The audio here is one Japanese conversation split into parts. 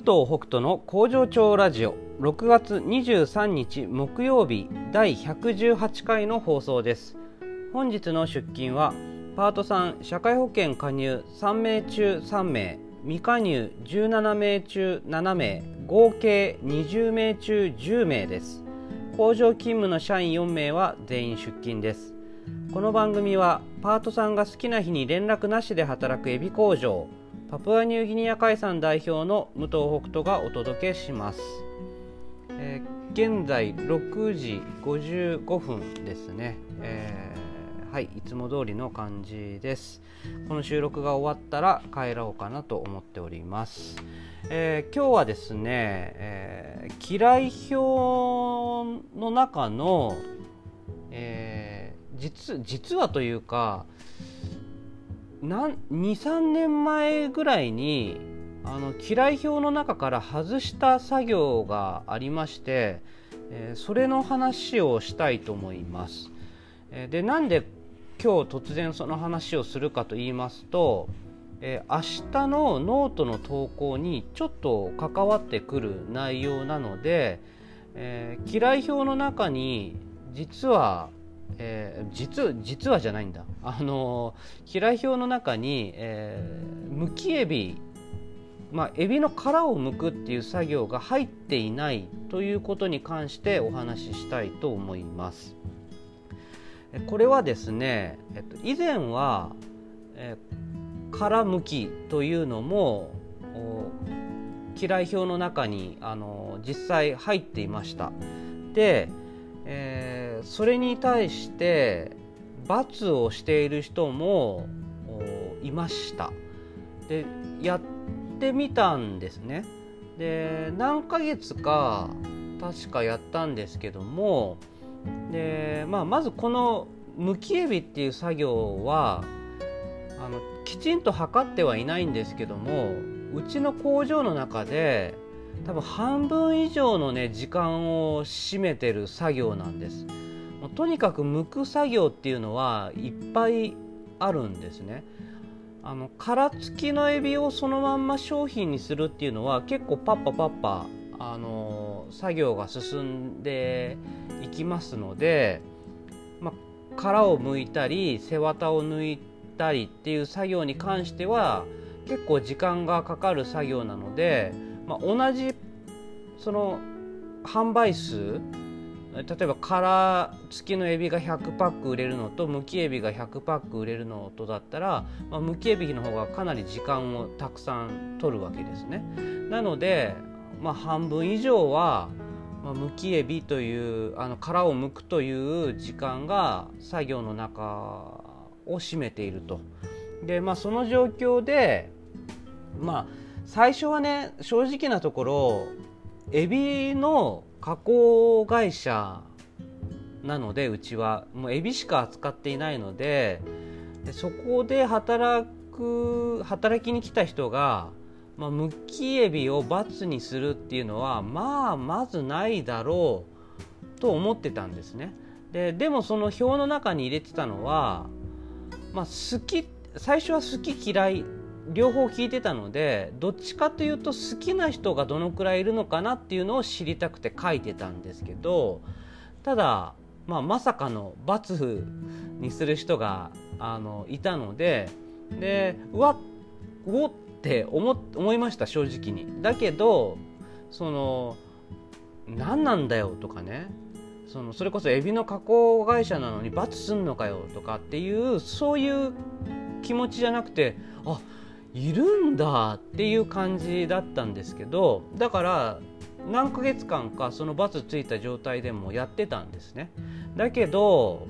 藤北斗の工場長ラジオ。6月23日木曜日第118回の放送です。本日の出勤はパート3社会保険加入3名中3名未加入17名中7名合計20名中10名です。工場勤務の社員4名は全員出勤です。この番組はパートさんが好きな日に連絡なしで働くエビ工場パプアニューギニア海産代表の武藤北斗がお届けします、えー、現在6時55分ですね、えー、はいいつも通りの感じです。この収録が終わったら帰ろうかなと思っております、えー、今日はですね、えー、嫌い表の中の、えー、実実はというか23年前ぐらいにあの嫌い表の中から外した作業がありまして、えー、それの話をしたいと思います。えー、でなんで今日突然その話をするかと言いますと、えー、明日のノートの投稿にちょっと関わってくる内容なので、えー、嫌い表の中に実はえー、実実はじゃないんだあの平表の中に、えー、むきエビまあ、エビの殻を剥くっていう作業が入っていないということに関してお話ししたいと思います。これはですね、えっと、以前は、えー、殻むきというのも嫌い表の中にあの実際入っていました。で、それに対して罰をしている人もいましたでやってみたんですねで何ヶ月か確かやったんですけどもで、まあ、まずこのむきエビっていう作業はあのきちんと測ってはいないんですけどもうちの工場の中で多分半分以上のね時間を占めてる作業なんです。とにかく剥く作業っていうのはいっぱいあるんですね。あの殻付きのエビをそのまんま商品にするっていうのは結構パッパパッパあの作業が進んでいきますので、まあ、殻を剥いたり背わたを抜いたりっていう作業に関しては結構時間がかかる作業なので、まあ、同じその販売数例えば殻付きのエビが100パック売れるのとむきエビが100パック売れるのとだったら、まあ、むきエビの方がかなり時間をたくさん取るわけですね。なので、まあ、半分以上は、まあ、むきエビというあの殻を剥くという時間が作業の中を占めていると。でまあその状況でまあ最初はね正直なところエビの加工会社なのでうちはもうエビしか扱っていないのででそこで働く働きに来た人が、まあ、むきエビを罰にするっていうのはまあまずないだろうと思ってたんですね。ででもその表の中に入れてたのは、まあ、好き最初は好き嫌い両方聞いてたのでどっちかというと好きな人がどのくらいいるのかなっていうのを知りたくて書いてたんですけどただ、まあ、まさかの罰にする人があのいたのででうわうおって思思いました正直に。だけどその何なんだよとかねそのそれこそエビの加工会社なのに罰すんのかよとかっていうそういう気持ちじゃなくてあいるんだっていう感じだったんですけどだから何ヶ月間かそのバツついた状態でもやってたんですね。だけど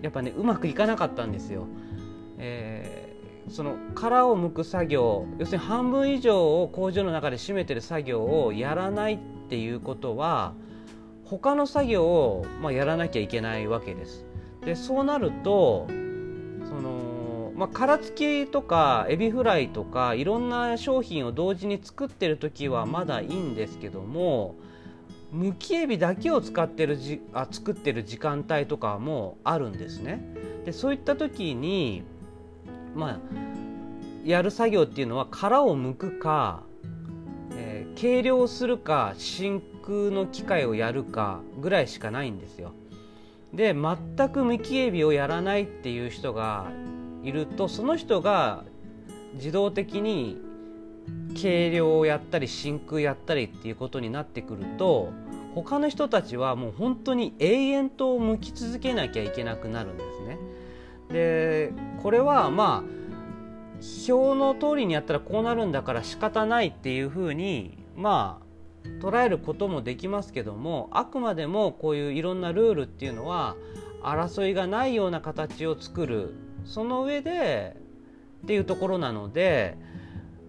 やっぱねうまくいかなかったんですよ、えー、その殻を剥く作業要するに半分以上を工場の中で占めてる作業をやらないっていうことは他の作業を、まあ、やらなきゃいけないわけです。でそうなるとまあ、殻付きとかエビフライとかいろんな商品を同時に作ってる時はまだいいんですけどもむきエビだけを使ってるじあ作ってる時間帯とかもあるんですね。でそういった時にまあやる作業っていうのは殻を剥くか、え計量するか真空の機械をやるかぐらいしかないんですよ。で全くむきエビをやらないっていう人がいるとその人が自動的に計量をやったり真空やったりっていうことになってくると他の人たちはもう本当に永遠と向き続けなきゃいけなくなるんですね。でこれはまあ表の通りにやったらこうなるんだから仕方ないっていうふうにまあ捉えることもできますけどもあくまでもこういういろんなルールっていうのは争いがないような形を作るその上でっていうところなので、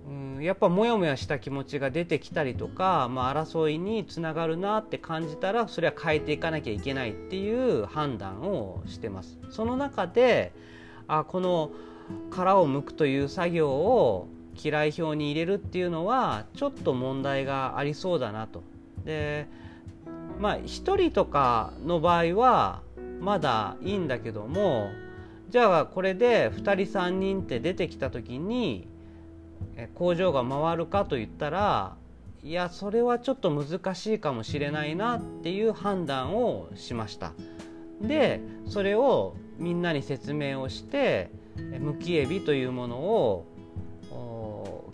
うん、やっぱモヤモヤした気持ちが出てきたりとか、まあ、争いにつながるなって感じたらそれは変えていかなきゃいけないっていう判断をしてます。その中であこの殻を剥くという作業を嫌い表に入れるっていうのはちょっと問題がありそうだなと。でまあ1人とかの場合はまだいいんだけどもじゃあこれで2人3人って出てきた時に工場が回るかといったらいやそれはちょっと難しいかもしれないなっていう判断をしました。でそれをみんなに説明をしてむきエビというものを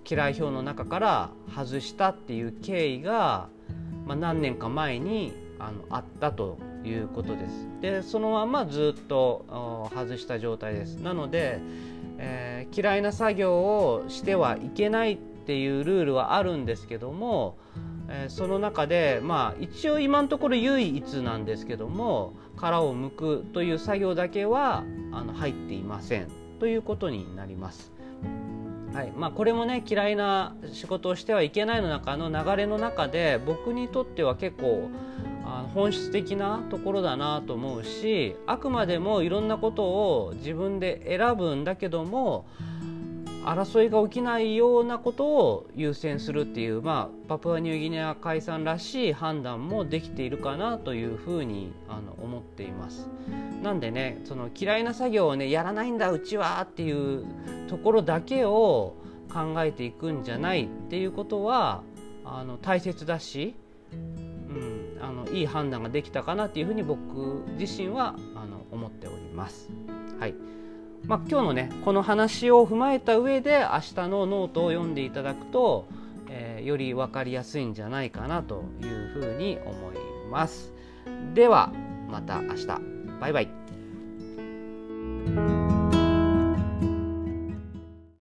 嫌い表の中から外したっていう経緯が、まあ、何年か前にあのあったということです。でそのままずっと外した状態です。なので、えー、嫌いな作業をしてはいけないっていうルールはあるんですけども、えー、その中でまあ一応今のところ唯一なんですけども殻を剥くという作業だけはあの入っていません。ということになります。はいまあ、これもね嫌いな仕事をしてはいけないの中の流れの中で僕にとっては結構本質的なところだなと思うしあくまでもいろんなことを自分で選ぶんだけども争いが起きないようなことを優先するっていう、まあ、パプアニューギニア海産らしい判断もできているかなというふうにあの思っています。なんでねその嫌いな作業をねやらないんだうちはっていうところだけを考えていくんじゃないっていうことはあの大切だし、いい判断ができたかなっていうふうに僕自身はあの思っております。はいまあ、今日のねこの話を踏まえた上で明日のノートを読んでいただくと、えー、より分かりやすいんじゃないかなというふうに思います。ではまた明日バイバイ